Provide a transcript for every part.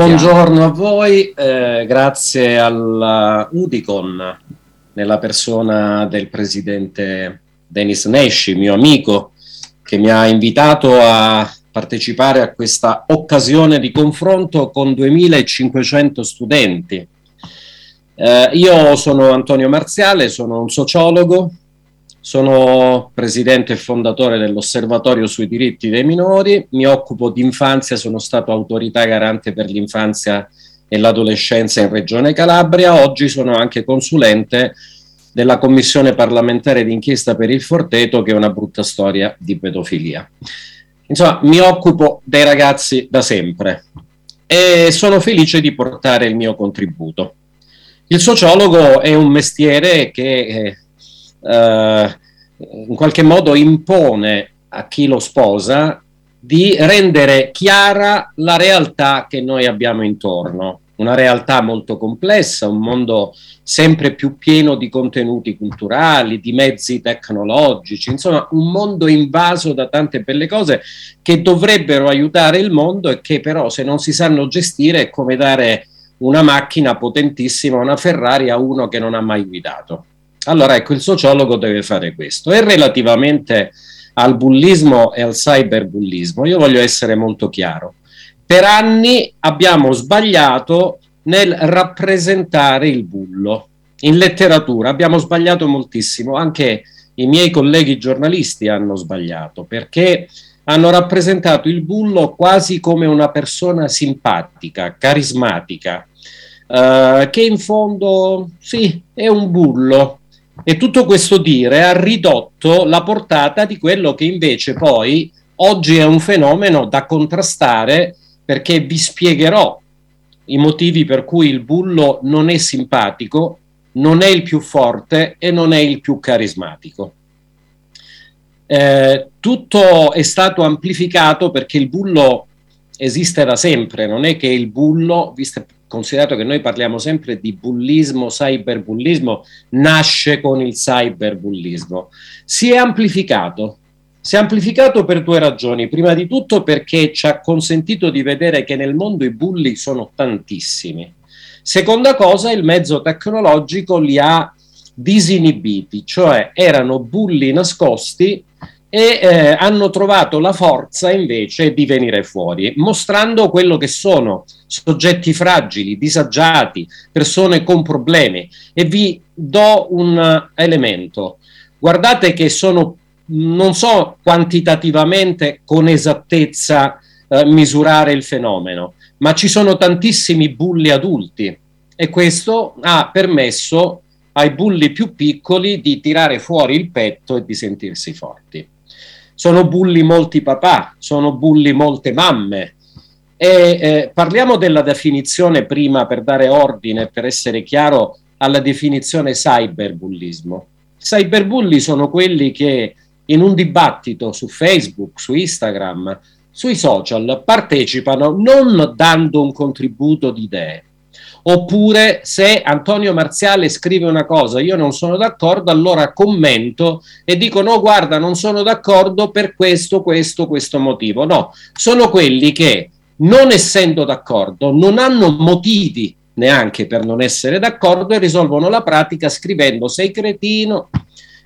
Buongiorno a voi, eh, grazie al Udicon nella persona del presidente Denis Nesci, mio amico, che mi ha invitato a partecipare a questa occasione di confronto con 2500 studenti. Eh, io sono Antonio Marziale, sono un sociologo, sono presidente e fondatore dell'Osservatorio sui diritti dei minori, mi occupo di infanzia, sono stato autorità garante per l'infanzia e l'adolescenza in Regione Calabria, oggi sono anche consulente della Commissione parlamentare d'inchiesta per il Forteto, che è una brutta storia di pedofilia. Insomma, mi occupo dei ragazzi da sempre e sono felice di portare il mio contributo. Il sociologo è un mestiere che eh, in qualche modo impone a chi lo sposa di rendere chiara la realtà che noi abbiamo intorno, una realtà molto complessa, un mondo sempre più pieno di contenuti culturali, di mezzi tecnologici, insomma un mondo invaso da tante belle cose che dovrebbero aiutare il mondo e che però se non si sanno gestire è come dare una macchina potentissima, una Ferrari a uno che non ha mai guidato. Allora ecco, il sociologo deve fare questo. E relativamente al bullismo e al cyberbullismo, io voglio essere molto chiaro. Per anni abbiamo sbagliato nel rappresentare il bullo. In letteratura abbiamo sbagliato moltissimo, anche i miei colleghi giornalisti hanno sbagliato, perché hanno rappresentato il bullo quasi come una persona simpatica, carismatica, eh, che in fondo sì, è un bullo, e tutto questo dire ha ridotto la portata di quello che invece poi oggi è un fenomeno da contrastare perché vi spiegherò i motivi per cui il bullo non è simpatico, non è il più forte e non è il più carismatico. Eh, tutto è stato amplificato perché il bullo esiste da sempre, non è che il bullo, visto considerato che noi parliamo sempre di bullismo, cyberbullismo, nasce con il cyberbullismo. Si è amplificato. Si è amplificato per due ragioni. Prima di tutto perché ci ha consentito di vedere che nel mondo i bulli sono tantissimi. Seconda cosa, il mezzo tecnologico li ha disinibiti, cioè erano bulli nascosti e eh, hanno trovato la forza invece di venire fuori, mostrando quello che sono soggetti fragili, disagiati, persone con problemi. E vi do un elemento. Guardate che sono, non so quantitativamente con esattezza eh, misurare il fenomeno, ma ci sono tantissimi bulli adulti e questo ha permesso ai bulli più piccoli di tirare fuori il petto e di sentirsi forti sono bulli molti papà, sono bulli molte mamme. E eh, parliamo della definizione prima per dare ordine, per essere chiaro, alla definizione cyberbullismo. Cyberbulli sono quelli che in un dibattito su Facebook, su Instagram, sui social partecipano non dando un contributo di idee, Oppure se Antonio Marziale scrive una cosa, io non sono d'accordo, allora commento e dico no, guarda, non sono d'accordo per questo, questo, questo motivo. No, sono quelli che non essendo d'accordo non hanno motivi neanche per non essere d'accordo e risolvono la pratica scrivendo sei cretino,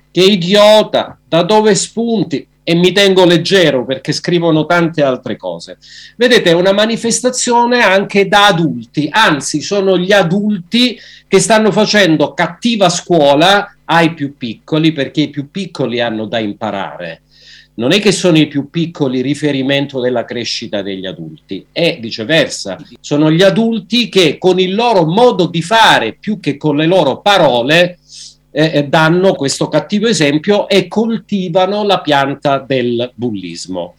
che idiota, da dove spunti? E mi tengo leggero perché scrivono tante altre cose. Vedete, è una manifestazione anche da adulti, anzi sono gli adulti che stanno facendo cattiva scuola ai più piccoli perché i più piccoli hanno da imparare. Non è che sono i più piccoli riferimento della crescita degli adulti, è viceversa. Sono gli adulti che con il loro modo di fare, più che con le loro parole, eh, eh, danno questo cattivo esempio e coltivano la pianta del bullismo.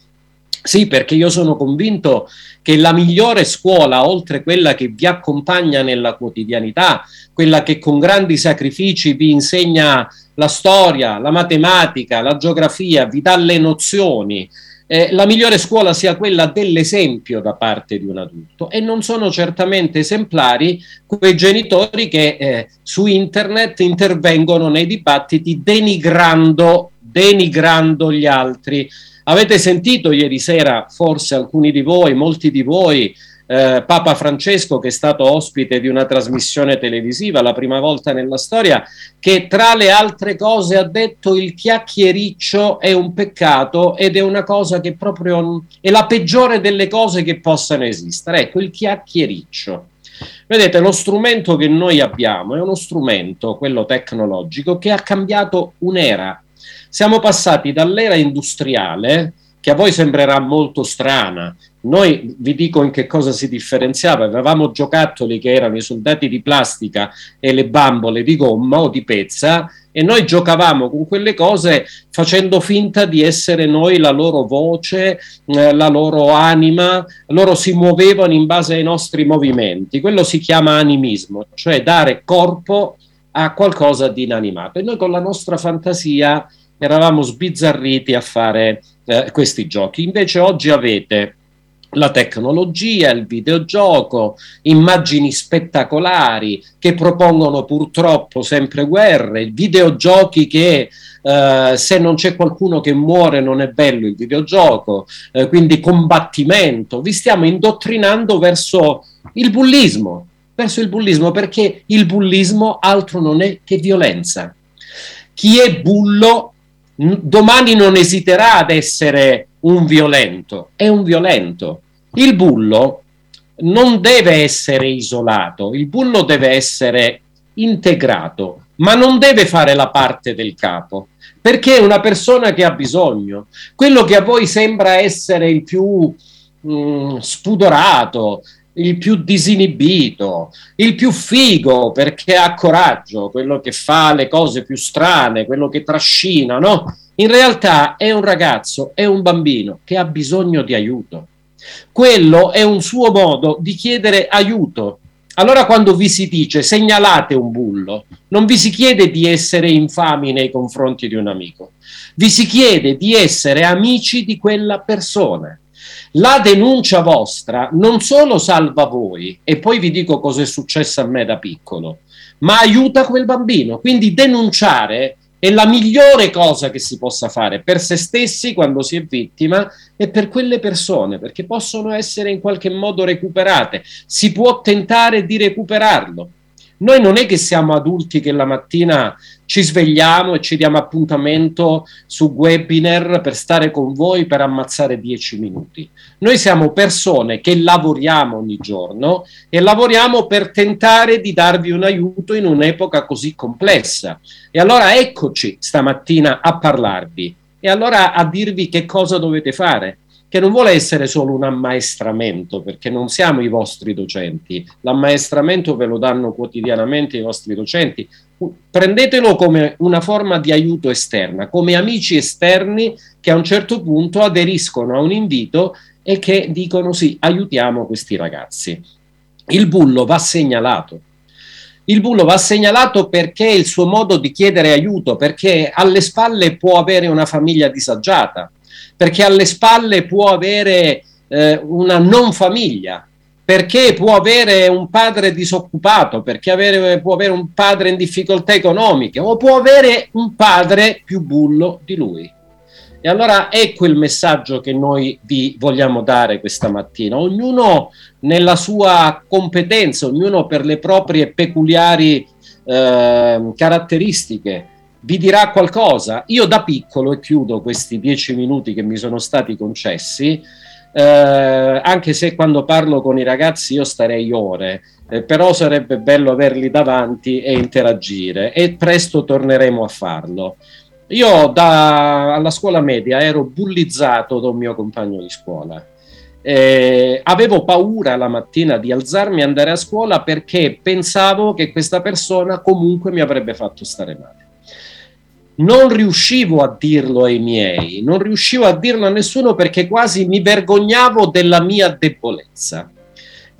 Sì, perché io sono convinto che la migliore scuola, oltre quella che vi accompagna nella quotidianità, quella che con grandi sacrifici vi insegna la storia, la matematica, la geografia, vi dà le nozioni, eh, la migliore scuola sia quella dell'esempio da parte di un adulto e non sono certamente esemplari quei genitori che eh, su internet intervengono nei dibattiti denigrando, denigrando gli altri. Avete sentito ieri sera, forse alcuni di voi, molti di voi, eh, Papa Francesco che è stato ospite di una trasmissione televisiva la prima volta nella storia, che tra le altre cose ha detto il chiacchiericcio è un peccato ed è una cosa che proprio è la peggiore delle cose che possano esistere. Ecco, il chiacchiericcio. Vedete, lo strumento che noi abbiamo è uno strumento, quello tecnologico, che ha cambiato un'era. Siamo passati dall'era industriale, che a voi sembrerà molto strana. Noi vi dico in che cosa si differenziava. Avevamo giocattoli che erano i soldati di plastica e le bambole di gomma o di pezza e noi giocavamo con quelle cose facendo finta di essere noi la loro voce, eh, la loro anima, loro si muovevano in base ai nostri movimenti. Quello si chiama animismo, cioè dare corpo a qualcosa di inanimato. E noi con la nostra fantasia eravamo sbizzarriti a fare eh, questi giochi. Invece oggi avete la tecnologia, il videogioco, immagini spettacolari che propongono purtroppo sempre guerre, videogiochi che eh, se non c'è qualcuno che muore non è bello il videogioco, eh, quindi combattimento, vi stiamo indottrinando verso il bullismo, verso il bullismo perché il bullismo altro non è che violenza. Chi è bullo domani non esiterà ad essere un violento, è un violento. Il bullo non deve essere isolato, il bullo deve essere integrato, ma non deve fare la parte del capo, perché è una persona che ha bisogno. Quello che a voi sembra essere il più mh, mm, spudorato, il più disinibito, il più figo perché ha coraggio, quello che fa le cose più strane, quello che trascina, no? In realtà è un ragazzo, è un bambino che ha bisogno di aiuto. Quello è un suo modo di chiedere aiuto. Allora quando vi si dice segnalate un bullo, non vi si chiede di essere infami nei confronti di un amico, vi si chiede di essere amici di quella persona la denuncia vostra non solo salva voi, e poi vi dico cosa è successo a me da piccolo, ma aiuta quel bambino. Quindi denunciare è la migliore cosa che si possa fare per se stessi quando si è vittima e per quelle persone, perché possono essere in qualche modo recuperate. Si può tentare di recuperarlo. Noi non è che siamo adulti che la mattina ci svegliamo e ci diamo appuntamento su webinar per stare con voi per ammazzare dieci minuti. Noi siamo persone che lavoriamo ogni giorno e lavoriamo per tentare di darvi un aiuto in un'epoca così complessa. E allora eccoci stamattina a parlarvi e allora a dirvi che cosa dovete fare che non vuole essere solo un ammaestramento, perché non siamo i vostri docenti, l'ammaestramento ve lo danno quotidianamente i vostri docenti, prendetelo come una forma di aiuto esterna, come amici esterni che a un certo punto aderiscono a un invito e che dicono sì, aiutiamo questi ragazzi. Il bullo va segnalato. Il bullo va segnalato perché il suo modo di chiedere aiuto, perché alle spalle può avere una famiglia disagiata, perché alle spalle può avere eh, una non famiglia, perché può avere un padre disoccupato, perché avere, può avere un padre in difficoltà economiche o può avere un padre più bullo di lui. E allora ecco il messaggio che noi vi vogliamo dare questa mattina. Ognuno nella sua competenza, ognuno per le proprie peculiari eh, caratteristiche, vi dirà qualcosa. Io da piccolo, e chiudo questi dieci minuti che mi sono stati concessi, eh, anche se quando parlo con i ragazzi io starei ore, eh, però sarebbe bello averli davanti e interagire e presto torneremo a farlo. Io da, alla scuola media ero bullizzato da un mio compagno di scuola. Eh, avevo paura la mattina di alzarmi e andare a scuola perché pensavo che questa persona comunque mi avrebbe fatto stare male non riuscivo a dirlo ai miei, non riuscivo a dirlo a nessuno perché quasi mi vergognavo della mia debolezza.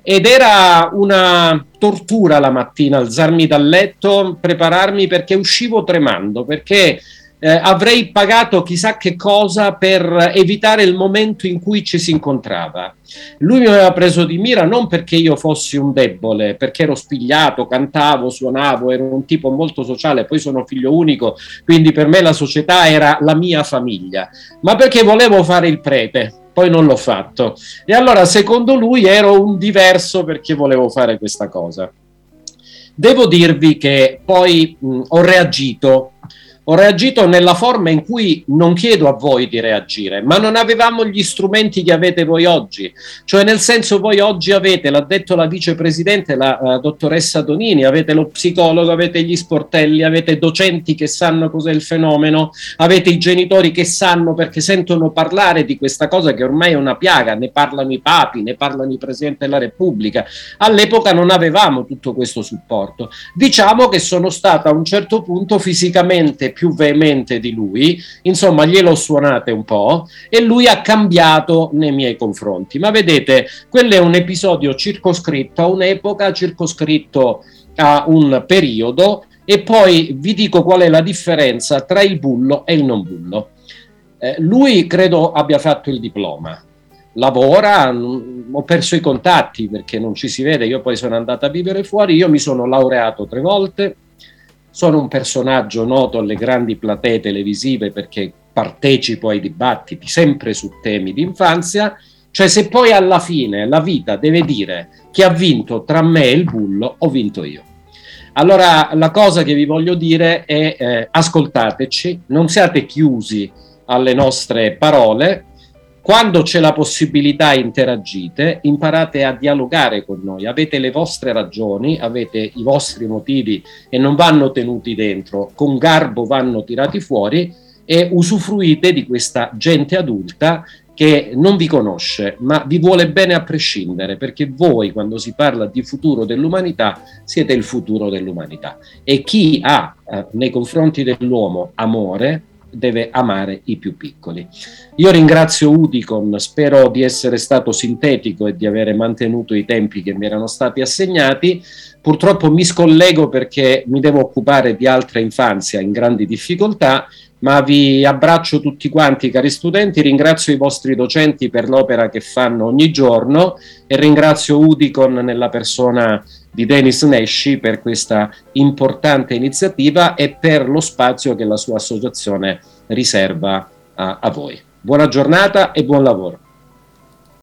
Ed era una tortura la mattina alzarmi dal letto, prepararmi perché uscivo tremando, perché eh, avrei pagato chissà che cosa per evitare il momento in cui ci si incontrava. Lui mi aveva preso di mira non perché io fossi un debole, perché ero spigliato, cantavo, suonavo, ero un tipo molto sociale, poi sono figlio unico, quindi per me la società era la mia famiglia, ma perché volevo fare il prete poi non l'ho fatto. E allora secondo lui ero un diverso perché volevo fare questa cosa. Devo dirvi che poi mh, ho reagito ho reagito nella forma in cui non chiedo a voi di reagire, ma non avevamo gli strumenti che avete voi oggi. Cioè, nel senso, voi oggi avete, l'ha detto la vicepresidente, la uh, dottoressa Donini, avete lo psicologo, avete gli sportelli, avete docenti che sanno cos'è il fenomeno, avete i genitori che sanno perché sentono parlare di questa cosa che ormai è una piaga, ne parlano i papi, ne parlano i presidenti della Repubblica. All'epoca non avevamo tutto questo supporto. Diciamo che sono stata a un certo punto fisicamente più veemente di lui, insomma glielo suonate un po' e lui ha cambiato nei miei confronti. Ma vedete, quello è un episodio circoscritto a un'epoca, circoscritto a un periodo e poi vi dico qual è la differenza tra il bullo e il non bullo. Eh, lui credo abbia fatto il diploma, lavora, ho perso i contatti perché non ci si vede, io poi sono andata a vivere fuori, io mi sono laureato tre volte, sono un personaggio noto alle grandi platee televisive perché partecipo ai dibattiti sempre su temi di infanzia, cioè se poi alla fine la vita deve dire chi ha vinto tra me e il bullo, ho vinto io. Allora la cosa che vi voglio dire è eh, ascoltateci, non siate chiusi alle nostre parole, quando c'è la possibilità interagite, imparate a dialogare con noi, avete le vostre ragioni, avete i vostri motivi e non vanno tenuti dentro, con garbo vanno tirati fuori e usufruite di questa gente adulta che non vi conosce, ma vi vuole bene a prescindere, perché voi, quando si parla di futuro dell'umanità, siete il futuro dell'umanità. E chi ha eh, nei confronti dell'uomo amore, deve amare i più piccoli. Io ringrazio Udicon, spero di essere stato sintetico e di avere mantenuto i tempi che mi erano stati assegnati. Purtroppo mi scollego perché mi devo occupare di altra infanzia in grandi difficoltà, ma vi abbraccio tutti quanti cari studenti, ringrazio i vostri docenti per l'opera che fanno ogni giorno e ringrazio Udicon nella persona di Denis Nesci per questa importante iniziativa e per lo spazio che la sua associazione riserva a, a voi. Buona giornata e buon lavoro.